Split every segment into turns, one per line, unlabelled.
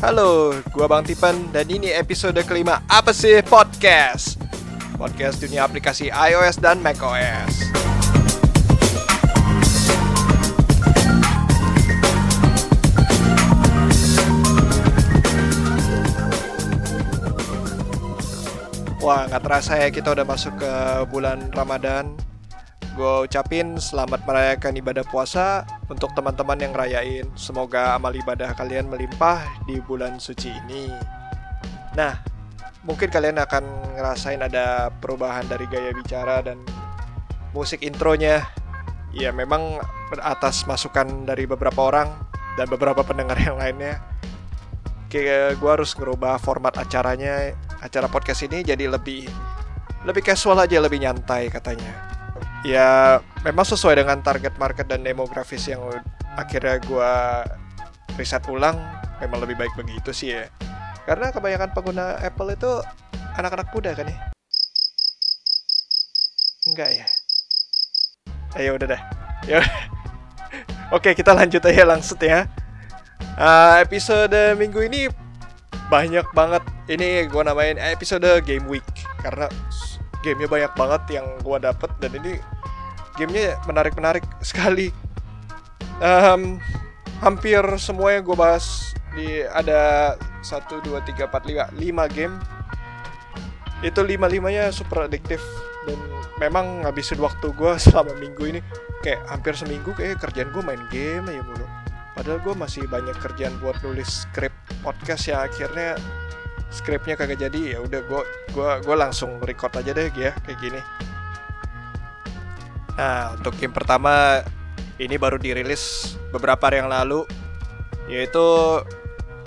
Halo, gua Bang Tipen dan ini episode kelima Apa sih Podcast? Podcast dunia aplikasi iOS dan macOS. Wah, nggak terasa ya kita udah masuk ke bulan Ramadan. Gue ucapin selamat merayakan ibadah puasa untuk teman-teman yang rayain. Semoga amal ibadah kalian melimpah di bulan suci ini. Nah, mungkin kalian akan ngerasain ada perubahan dari gaya bicara dan musik intronya. Ya, memang atas masukan dari beberapa orang dan beberapa pendengar yang lainnya. Kayak gue harus ngerubah format acaranya, acara podcast ini jadi lebih lebih casual aja, lebih nyantai katanya ya memang sesuai dengan target market dan demografis yang akhirnya gue riset ulang memang lebih baik begitu sih ya. Karena kebanyakan pengguna Apple itu anak-anak muda kan ya? Enggak ya? Ayo udah dah ya oke kita lanjut aja langsung ya. Uh, episode minggu ini banyak banget. Ini gue namain episode game week karena gamenya banyak banget yang gue dapet dan ini gamenya menarik-menarik sekali. Um, hampir semua yang gue bahas di ada 1, 2, 3, 4, 5 5 game. Itu lima limanya super adiktif dan memang ngabisin waktu gue selama minggu ini. Kayak hampir seminggu kayak kerjaan gue main game aja mulu. Padahal gue masih banyak kerjaan buat nulis script podcast ya akhirnya skripnya kagak jadi ya udah gue gua gua langsung record aja deh ya kayak gini. Nah untuk game pertama ini baru dirilis beberapa hari yang lalu yaitu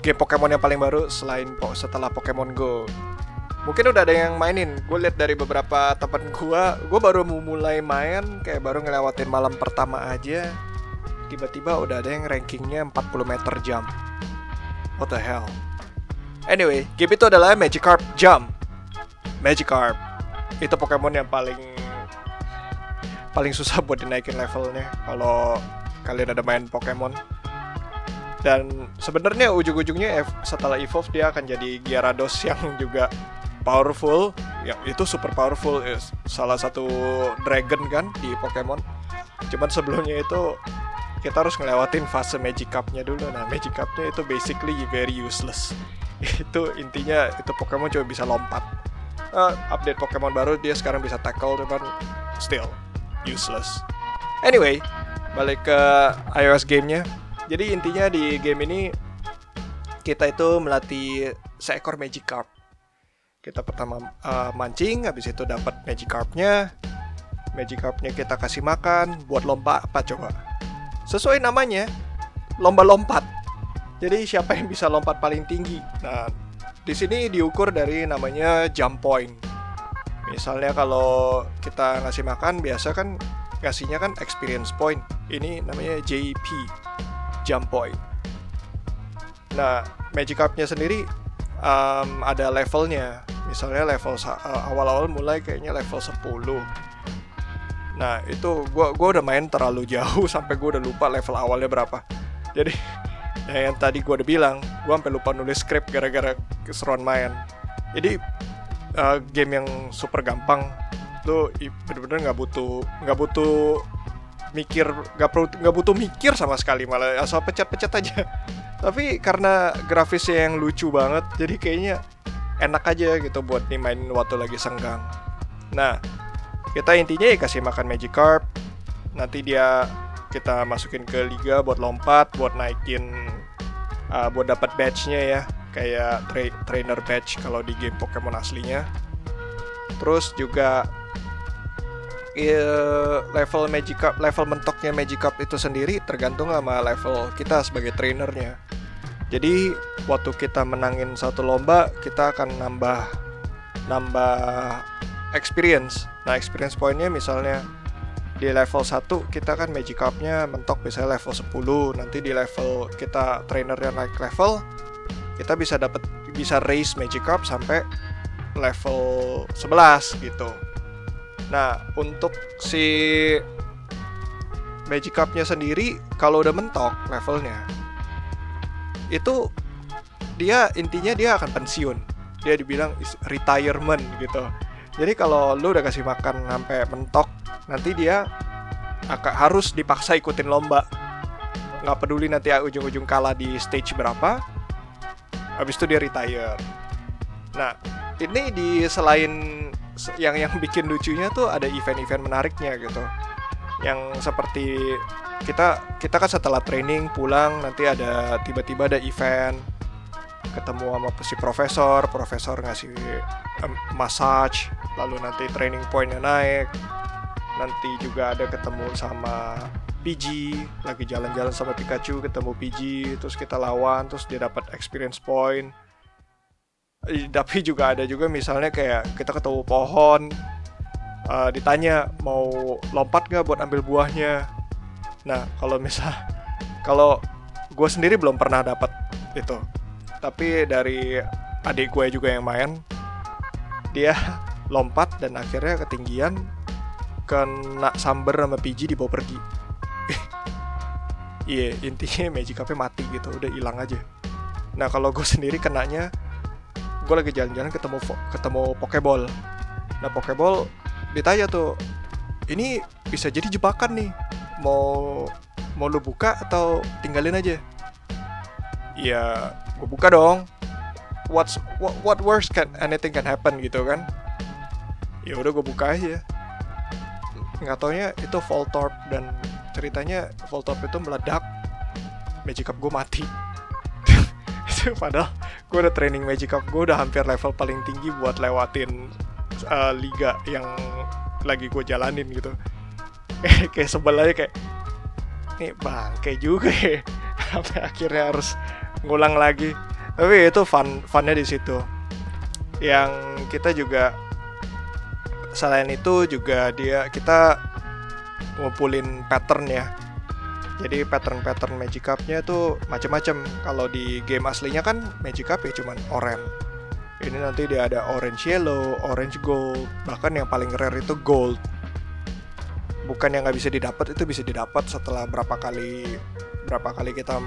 game Pokemon yang paling baru selain setelah Pokemon Go. Mungkin udah ada yang mainin gue lihat dari beberapa teman gue gue baru mau mulai main kayak baru ngelewatin malam pertama aja. Tiba-tiba udah ada yang rankingnya 40 meter jam. What the hell Anyway, game itu adalah Magikarp Jump. Magikarp itu Pokemon yang paling paling susah buat dinaikin levelnya kalau kalian ada main Pokemon. Dan sebenarnya ujung-ujungnya setelah evolve dia akan jadi Gyarados yang juga powerful, yang itu super powerful, salah satu dragon kan di Pokemon. Cuman sebelumnya itu kita harus ngelewatin fase Magikarpnya dulu. Nah, Magikarpnya itu basically very useless itu intinya itu Pokemon cuma bisa lompat. Uh, update Pokemon baru dia sekarang bisa tackle cuman still useless. Anyway balik ke iOS gamenya. Jadi intinya di game ini kita itu melatih seekor Magikarp kita pertama uh, mancing habis itu dapat Magikarpnya Magikarpnya kita kasih makan buat lomba apa coba? Sesuai namanya lomba lompat jadi siapa yang bisa lompat paling tinggi? Nah, di sini diukur dari namanya jump point. Misalnya kalau kita ngasih makan biasa kan ngasihnya kan experience point. Ini namanya JP, jump point. Nah, Magikarp-nya sendiri um, ada levelnya. Misalnya level uh, awal-awal mulai kayaknya level 10. Nah, itu gua gua udah main terlalu jauh sampai gua udah lupa level awalnya berapa. Jadi ya yang tadi gue udah bilang gue sampai lupa nulis script gara-gara keseruan main. Jadi uh, game yang super gampang tuh bener-bener nggak butuh nggak butuh mikir nggak perlu nggak butuh mikir sama sekali malah asal pecat-pecat aja. Tapi karena grafisnya yang lucu banget jadi kayaknya enak aja gitu buat nih main waktu lagi senggang. Nah kita intinya ya kasih makan Magikarp. Nanti dia kita masukin ke liga buat lompat buat naikin uh, buat dapat badge-nya ya. Kayak tra trainer badge kalau di game Pokemon aslinya. Terus juga uh, level Magikarp level mentoknya Magikarp itu sendiri tergantung sama level kita sebagai trainernya. Jadi waktu kita menangin satu lomba kita akan nambah nambah experience. Nah experience pointnya misalnya di level 1 kita kan Magikarp-nya mentok bisa level 10 nanti di level kita trainernya naik level kita bisa dapat bisa raise Magikarp sampai level 11 gitu. Nah untuk si Magikarp-nya sendiri kalau udah mentok levelnya itu dia intinya dia akan pensiun. Dia dibilang retirement gitu jadi kalau lu udah kasih makan sampai mentok nanti dia akan harus dipaksa ikutin lomba. Nggak peduli nanti ujung-ujung kalah di stage berapa habis itu dia retire. Nah ini di selain yang yang bikin lucunya tuh ada event-event menariknya gitu. Yang seperti kita kita kan setelah training pulang nanti ada tiba-tiba ada event ketemu sama si profesor profesor ngasih um, massage lalu nanti training pointnya naik. Nanti juga ada ketemu sama PG lagi jalan-jalan sama Pikachu ketemu PG terus kita lawan terus dia dapat experience point. Tapi juga ada juga misalnya kayak kita ketemu pohon uh, ditanya mau lompat nggak buat ambil buahnya. Nah kalau misal kalau gue sendiri belum pernah dapat itu. Tapi dari adik gue juga yang main dia lompat dan akhirnya ketinggian kena samber sama PG dibawa pergi. Iya yeah, intinya magic up mati gitu udah hilang aja. Nah kalau gue sendiri kenanya gue lagi jalan-jalan ketemu ketemu pokeball nah pokeball ditanya tuh ini bisa jadi jebakan nih mau mau lu buka atau tinggalin aja? Ya gue buka dong. What's what, what worse can anything can happen gitu kan ya udah gue buka aja. Nggak taunya itu Voltorb dan ceritanya Voltorb itu meledak. Magikarp gue mati. Padahal gue udah training Magic Cup gue udah hampir level paling tinggi buat lewatin uh, liga yang lagi gue jalanin gitu. Kayak sebel aja kayak nih bangke juga ya. Sampai akhirnya harus ngulang lagi. Tapi itu fun funnya di situ. Yang kita juga selain itu juga dia kita ngumpulin pattern ya. Jadi pattern-pattern magic cup-nya tuh macam-macam kalau di game aslinya kan magic cup ya cuman orange. Ini nanti dia ada orange yellow orange gold. Bahkan yang paling rare itu gold. Bukan yang nggak bisa didapat itu bisa didapat setelah berapa kali berapa kali kita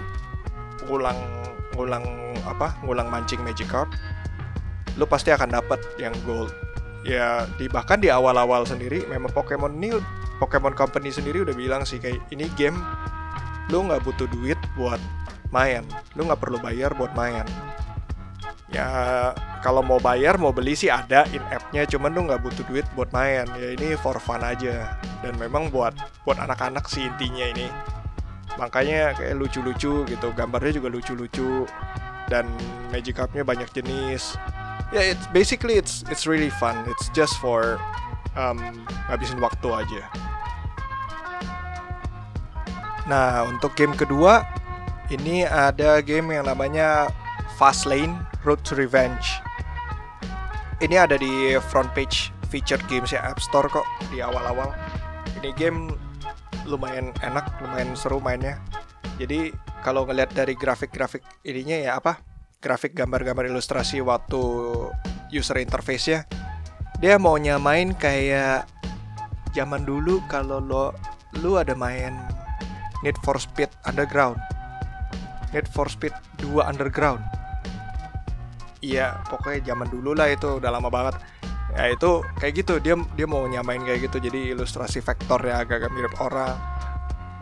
ngulang ngulang apa ngulang mancing magic cup. Lu pasti akan dapat yang gold ya di bahkan di awal-awal sendiri memang Pokemon ini Pokemon Company sendiri udah bilang sih kayak ini game lu nggak butuh duit buat main. Lu nggak perlu bayar buat main. Ya kalau mau bayar mau beli sih ada in appnya cuman lu nggak butuh duit buat main. Ya ini for fun aja. Dan memang buat buat anak-anak sih intinya ini. Makanya kayak lucu-lucu gitu gambarnya juga lucu-lucu dan magic cupnya banyak jenis yeah, it's basically it's it's really fun it's just for um, ngabisin waktu aja Nah, untuk game kedua ini ada game yang namanya Fast Lane Road to Revenge. Ini ada di front page featured games ya App Store kok di awal-awal. Ini game lumayan enak, lumayan seru mainnya. Jadi kalau ngeliat dari grafik-grafik ininya ya apa? Grafik gambar-gambar ilustrasi waktu user interface-nya dia mau nyamain kayak zaman dulu kalau lo lu ada main Need for Speed Underground. Need for Speed 2 Underground. Iya pokoknya zaman dulu lah itu udah lama banget. Ya itu kayak gitu dia dia mau nyamain kayak gitu. Jadi ilustrasi vektor ya agak-agak mirip orang.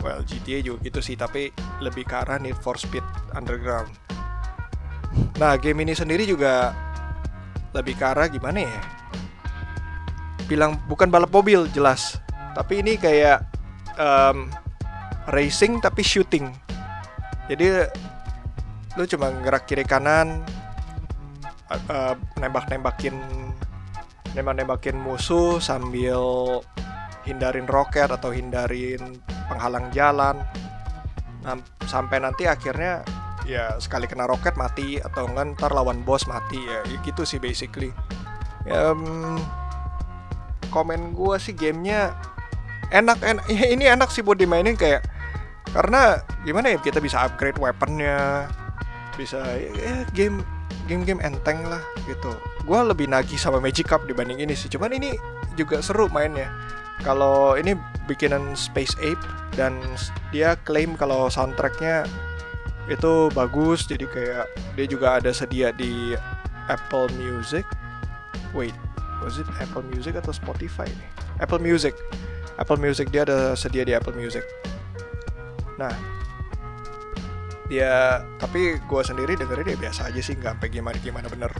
Well GTA juga gitu sih tapi lebih ke arah Need for Speed Underground nah game ini sendiri juga lebih ke arah gimana ya? Bilang bukan balap mobil jelas. Tapi ini kayak um, racing tapi shooting. Jadi lu cuma gerak kiri kanan uh, nembak nembakin nembak nembakin musuh sambil hindarin roket atau hindarin penghalang jalan. Nah, sampai nanti akhirnya ya sekali kena roket mati atau enggak ntar lawan bos mati. Ya, ya gitu sih basically. Um, komen gue sih gamenya enak enak ya, ini enak sih buat dimainin kayak karena gimana ya kita bisa upgrade weaponnya bisa ya game game-game enteng lah gitu. Gue lebih nagih sama Magic Cup dibanding ini sih. Cuman ini juga seru mainnya. Kalau ini bikinan Space Ape dan dia klaim kalau soundtracknya itu bagus jadi kayak dia juga ada sedia di Apple Music. Wait was it Apple Music atau Spotify nih? Apple Music. Apple Music dia ada sedia di Apple Music. Nah dia tapi gue sendiri dengerin dia biasa aja sih nggak sampai gimana gimana bener.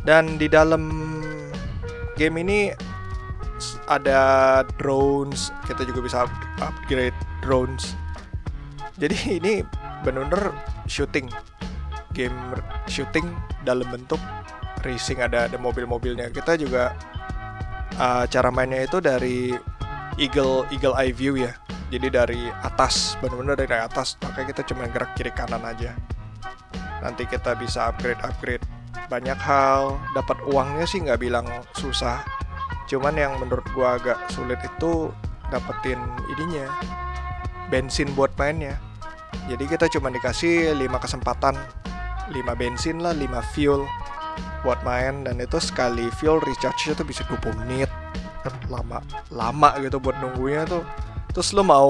Dan di dalam game ini ada drones kita juga bisa upgrade drones jadi ini bener-bener shooting. Game shooting dalam bentuk racing. Ada ada mobil-mobilnya. Kita juga uh, cara mainnya itu dari eagle eagle eye view ya. Jadi dari atas benar-benar dari atas. Makanya kita cuma gerak kiri kanan aja. Nanti kita bisa upgrade upgrade. Banyak hal. Dapat uangnya sih nggak bilang susah. Cuman yang menurut gua agak sulit itu dapetin ininya. Bensin buat mainnya jadi kita cuma dikasih 5 kesempatan 5 bensin lah 5 fuel buat main. Dan itu sekali fuel recharge itu bisa 20 menit. Kan lama lama gitu buat nunggunya tuh. Terus lu mau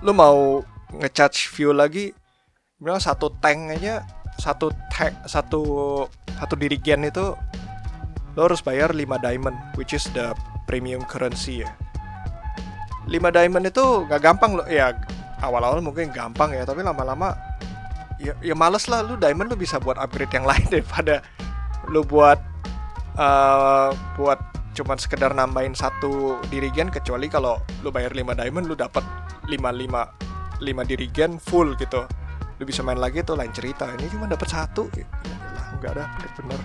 lu mau ngecharge fuel lagi bilang satu tank aja satu tank satu satu dirigen itu lo harus bayar 5 diamond which is the premium currency ya 5 diamond itu nggak gampang lo ya awal-awal mungkin gampang ya tapi lama-lama ya, ya males lah. Lu diamond lu bisa buat upgrade yang lain daripada lu buat uh, buat cuman sekedar nambahin satu dirigen kecuali kalau lu bayar 5 diamond lu dapat 5 5 5 dirigen full gitu. Lu bisa main lagi tuh lain cerita. Ini cuma dapat satu. Ya, lah nggak ada pelit bener.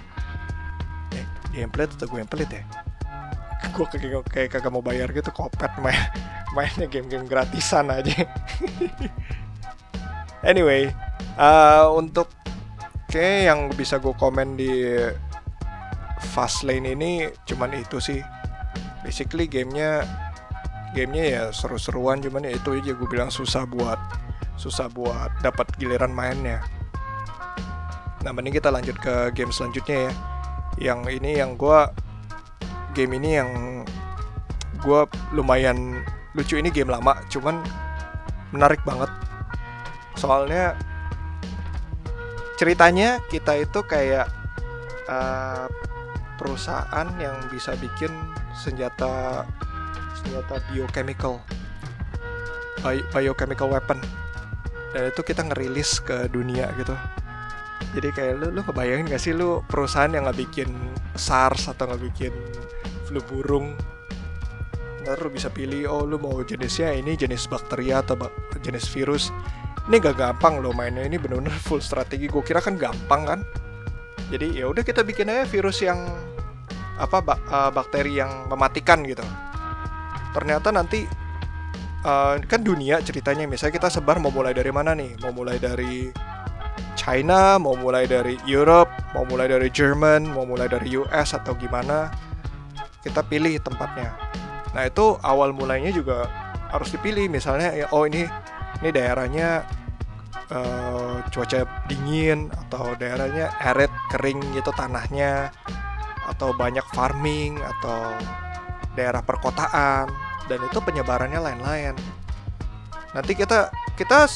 Eh gameplay atau gue yang pelit ya gue kayak kayak kagak mau bayar gitu kopet main mainnya game-game gratisan aja. Anyway uh, untuk kayak yang bisa gue komen di fast lane ini cuman itu sih. Basically gamenya gamenya ya seru-seruan cuman ya itu aja gue bilang susah buat susah buat dapat giliran mainnya. Nah mending kita lanjut ke game selanjutnya ya. Yang ini yang gue game ini yang gue lumayan lucu ini game lama cuman menarik banget. Soalnya ceritanya kita itu kayak uh, perusahaan yang bisa bikin senjata senjata biochemical bio, biochemical weapon. Dan itu kita ngerilis ke dunia gitu. Jadi kayak lu lu kebayangin gak sih lu perusahaan yang nggak bikin SARS atau nggak bikin flu burung ntar lu bisa pilih oh lu mau jenisnya ini jenis bakteri atau jenis virus. Ini gak gampang lo mainnya ini bener-bener full strategi. Gue kira kan gampang kan? Jadi ya udah kita bikin aja virus yang apa uh, bakteri yang mematikan gitu. Ternyata nanti uh, kan dunia ceritanya misalnya kita sebar mau mulai dari mana nih? Mau mulai dari China mau mulai dari Europe mau mulai dari Jerman mau mulai dari US atau gimana? Kita pilih tempatnya nah itu awal mulainya juga harus dipilih misalnya ya oh ini ini daerahnya uh, cuaca dingin atau daerahnya arid kering gitu tanahnya atau banyak farming atau daerah perkotaan dan itu penyebarannya lain-lain. Nanti kita kita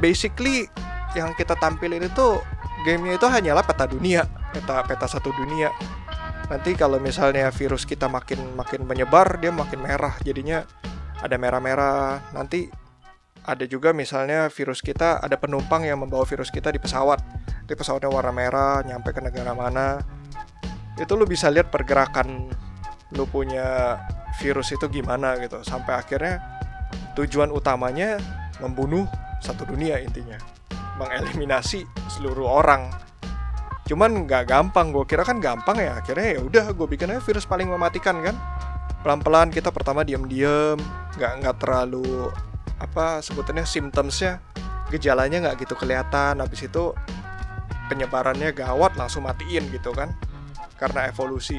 basically yang kita tampilin itu gamenya itu hanyalah peta dunia, peta peta satu dunia. Nanti kalau misalnya virus kita makin makin menyebar, dia makin merah, jadinya ada merah-merah. Nanti ada juga misalnya virus kita ada penumpang yang membawa virus kita di pesawat. Di pesawatnya warna merah, nyampe ke negara mana. Itu lu bisa lihat pergerakan lu punya virus itu gimana gitu. Sampai akhirnya tujuan utamanya membunuh satu dunia intinya. Mengeliminasi seluruh orang cuman nggak gampang gue kira kan gampang ya. Akhirnya ya udah gue bikin aja virus paling mematikan kan? Pelan-pelan kita pertama diam-diam nggak nggak terlalu apa sebutannya symptomsnya gejalanya nggak gitu kelihatan. Habis itu penyebarannya gawat langsung matiin gitu kan. Karena evolusi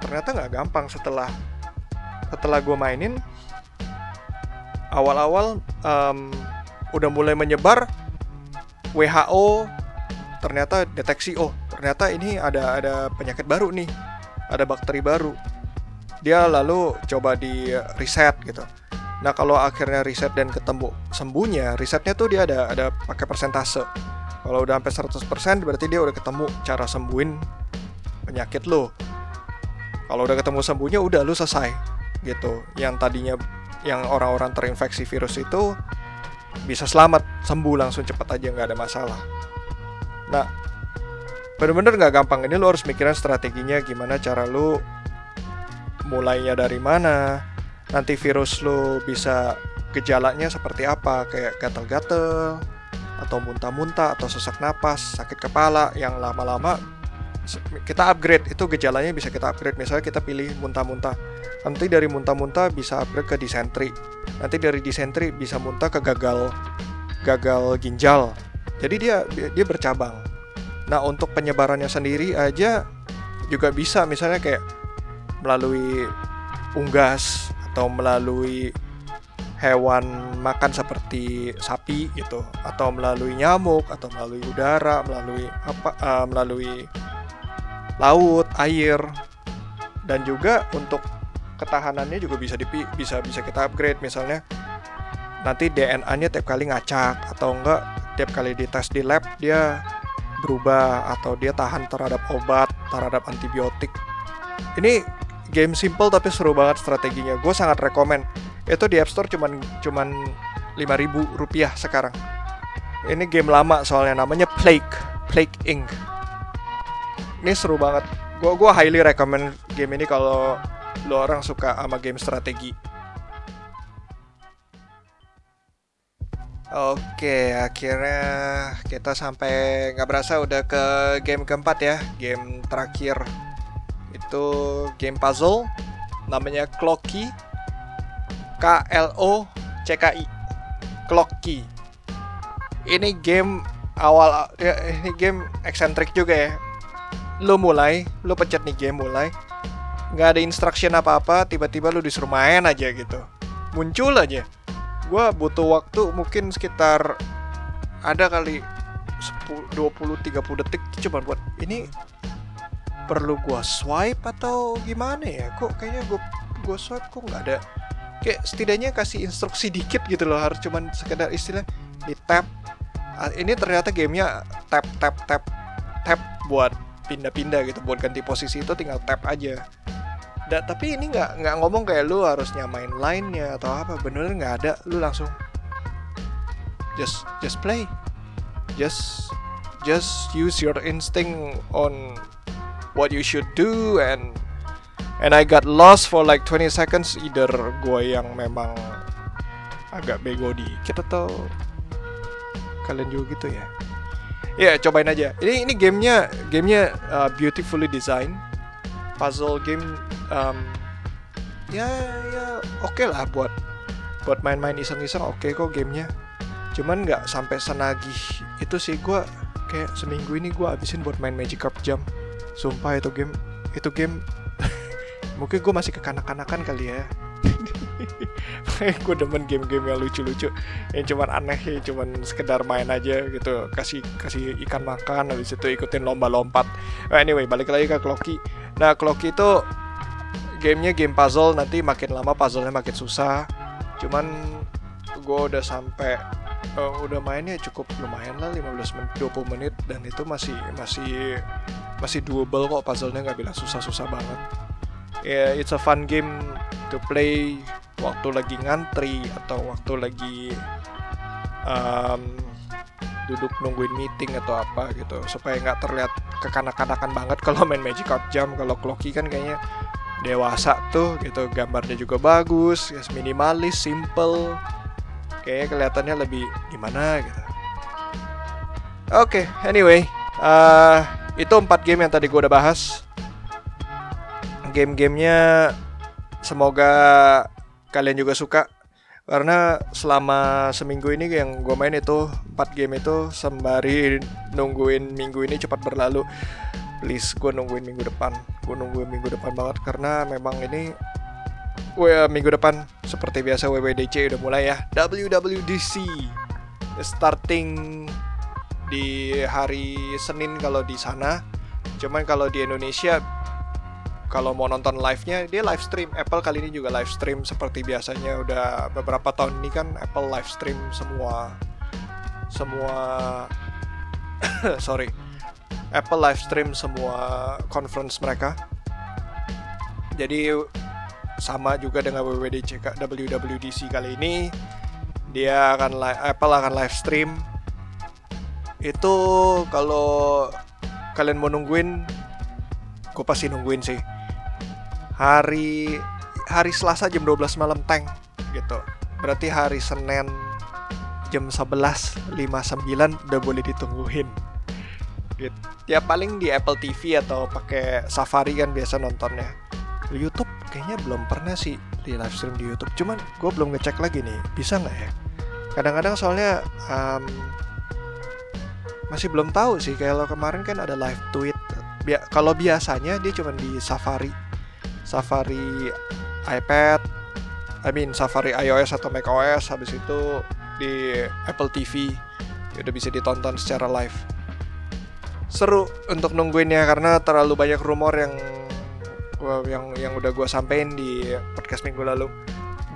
ternyata nggak gampang setelah setelah gue mainin. Awal-awal um, udah mulai menyebar WHO ternyata deteksi oh ternyata ini ada ada penyakit baru nih ada bakteri baru dia lalu coba di reset gitu Nah kalau akhirnya riset dan ketemu sembuhnya, risetnya tuh dia ada ada pakai persentase. Kalau udah sampai 100% berarti dia udah ketemu cara sembuhin penyakit lo. Kalau udah ketemu sembuhnya udah lu selesai gitu. Yang tadinya yang orang-orang terinfeksi virus itu bisa selamat sembuh langsung cepat aja nggak ada masalah. Nah bener-bener nggak gampang. Ini lo harus mikirin strateginya gimana cara lo mulainya dari mana nanti virus lo bisa gejalanya seperti apa kayak gatel-gatel atau muntah-muntah atau sesak napas sakit kepala yang lama-lama kita upgrade. Itu gejalanya bisa kita upgrade. Misalnya kita pilih muntah-muntah. Nanti dari muntah-muntah bisa upgrade ke disentri. Nanti dari disentri bisa muntah ke gagal gagal ginjal jadi dia dia bercabang. Nah untuk penyebarannya sendiri aja juga bisa. Misalnya kayak melalui unggas atau melalui hewan makan seperti sapi gitu. Atau melalui nyamuk atau melalui udara melalui apa uh, melalui laut, air, dan juga untuk ketahanannya juga bisa dipi bisa bisa kita upgrade. Misalnya nanti DNA-nya tiap kali ngacak atau enggak tiap kali dites di lab dia berubah atau dia tahan terhadap obat terhadap antibiotik. Ini game simple tapi seru banget strateginya. Gue sangat rekomend itu di App Store cuman cuman 5000 rupiah sekarang. Ini game lama soalnya namanya Plague Plague Inc. Ini seru banget. Gue gua highly recommend game ini kalau lo orang suka sama game strategi Oke, akhirnya kita sampai nggak berasa udah ke game keempat ya, game terakhir. Itu game puzzle, namanya Clocky, K L O C K I, Clocky. Ini game awal, ya, ini game eksentrik juga ya, lu mulai, lu pencet nih game mulai, nggak ada instruction apa-apa, tiba-tiba lu disuruh main aja gitu, muncul aja. Gua butuh waktu mungkin sekitar ada kali 10, 20, 30 detik cuma buat ini perlu gua swipe atau gimana ya? Kok kayaknya gua gua swipe kok nggak ada? Kayak setidaknya kasih instruksi dikit gitu loh harus cuman sekedar istilah di tap. Ini ternyata gamenya tap tap tap tap buat pindah-pindah gitu buat ganti posisi itu tinggal tap aja da, tapi ini nggak nggak ngomong kayak lu harus nyamain line-nya atau apa. Bener nggak ada lu langsung just just play. Just just use your instinct on what you should do and and I got lost for like 20 seconds. Either gue yang memang agak bego dikit atau kalian juga gitu ya. Ya yeah, cobain aja. Ini ini gamenya gamenya uh, beautifully design puzzle game um, ya ya oke okay lah buat buat main-main iseng-iseng oke okay kok gamenya. Cuman nggak sampai senagih itu sih gue kayak seminggu ini gue habisin buat main Magic Carp Jam. Sumpah itu game itu game mungkin gue masih kekanak-kanakan kali ya gue demen game-game yang lucu-lucu yang cuman aneh ya cuman sekedar main aja gitu. Kasih kasih ikan makan habis itu ikutin lomba-lompat well, anyway balik lagi ke Clocky nah Clocky itu gamenya game puzzle nanti makin lama puzzlenya makin susah. Cuman gue udah sampai uh, udah mainnya cukup lumayan lah 15 menit 20 menit. Dan itu masih masih masih doable kok puzzlenya nggak bilang susah-susah banget. Yeah, it's a fun game to play waktu lagi ngantri atau waktu lagi um, duduk nungguin meeting atau apa gitu. Supaya nggak terlihat kekanak-kanakan banget kalau main Magic Card Jam kalau Clocky kan kayaknya dewasa tuh gitu. Gambarnya juga bagus minimalis simple. Kayaknya kelihatannya lebih gimana gitu. Oke okay, anyway uh, itu empat game yang tadi gue udah bahas. Game-gamenya semoga kalian juga suka. Karena selama seminggu ini yang gue main itu 4 game itu sembari nungguin minggu ini cepat berlalu. Please gue nungguin minggu depan. Gue nungguin minggu depan banget karena memang ini gue minggu depan seperti biasa WWDC udah mulai ya. WWDC starting di hari Senin kalau di sana. Cuman kalau di Indonesia kalau mau nonton live-nya dia live stream. Apple kali ini juga live stream seperti biasanya. Udah beberapa tahun ini kan Apple live stream semua semua sorry Apple live stream semua conference mereka. Jadi sama juga dengan WWDC WWDC kali ini dia akan Apple akan live stream. Itu kalau kalian mau nungguin gue pasti nungguin sih hari hari Selasa jam 12 malam tank gitu. Berarti hari Senin jam 11.59 udah boleh ditungguin. Gitu. ya paling di Apple TV atau pakai Safari kan biasa nontonnya. YouTube kayaknya belum pernah sih di live stream di YouTube. Cuman gue belum ngecek lagi nih bisa nggak ya? Kadang-kadang soalnya um, masih belum tahu sih kalau kemarin kan ada live tweet. Bia kalau biasanya dia cuma di Safari Safari iPad I mean Safari iOS atau macOS habis itu di Apple TV ya udah bisa ditonton secara live. Seru untuk nungguinnya karena terlalu banyak rumor yang yang yang udah gue sampein di podcast minggu lalu.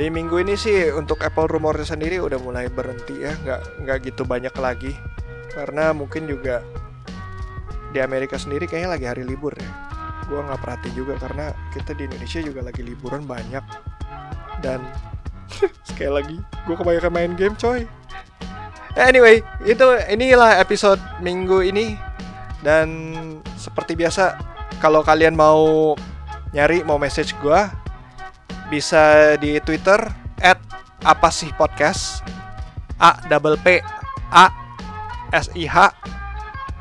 Di minggu ini sih untuk Apple rumornya sendiri udah mulai berhenti ya nggak nggak gitu banyak lagi. Karena mungkin juga di Amerika sendiri kayaknya lagi hari libur ya gue nggak perhati juga karena kita di Indonesia juga lagi liburan banyak. Dan sekali lagi gue kebanyakan main game coy. Anyway itu inilah episode minggu ini. Dan seperti biasa kalau kalian mau nyari mau message gue bisa di Twitter at apa sih podcast? A double p a s i h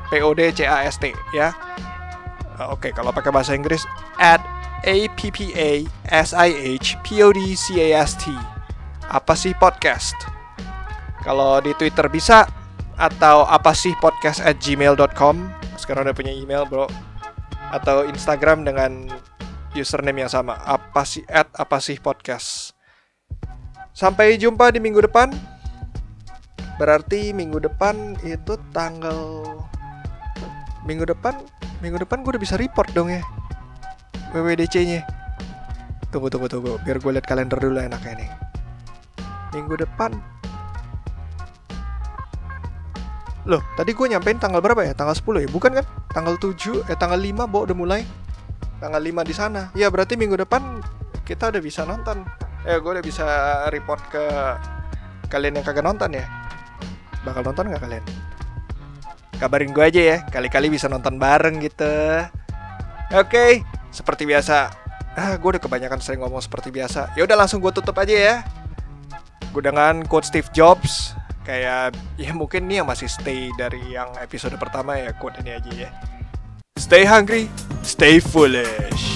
P O D C A S T ya. Uh, Oke, okay, kalau pakai bahasa Inggris at A P P A S I H P O D C A S T. Apa sih podcast? Kalau di Twitter bisa atau apa sih podcast at gmail.com sekarang udah punya email bro. Atau Instagram dengan username yang sama. Apa sih at apa sih podcast? Sampai jumpa di minggu depan. Berarti minggu depan itu tanggal minggu depan minggu depan gue udah bisa report dong ya WWDC nya tunggu tunggu tunggu biar gue lihat kalender dulu enaknya nih minggu depan Loh, tadi gue nyampein tanggal berapa ya? Tanggal 10 ya? Bukan kan? Tanggal 7, eh tanggal 5 bawa udah mulai. Tanggal 5 di sana. Ya berarti minggu depan kita udah bisa nonton. Eh, gue udah bisa report ke kalian yang kagak nonton ya. Bakal nonton gak kalian? Kabarin gue aja ya kali-kali bisa nonton bareng gitu. Oke okay, seperti biasa. Ah gue udah kebanyakan sering ngomong seperti biasa. Ya udah langsung gue tutup aja ya. Gue dengan quote Steve Jobs kayak ya mungkin ini yang masih stay dari yang episode pertama ya quote ini aja ya. Stay hungry stay foolish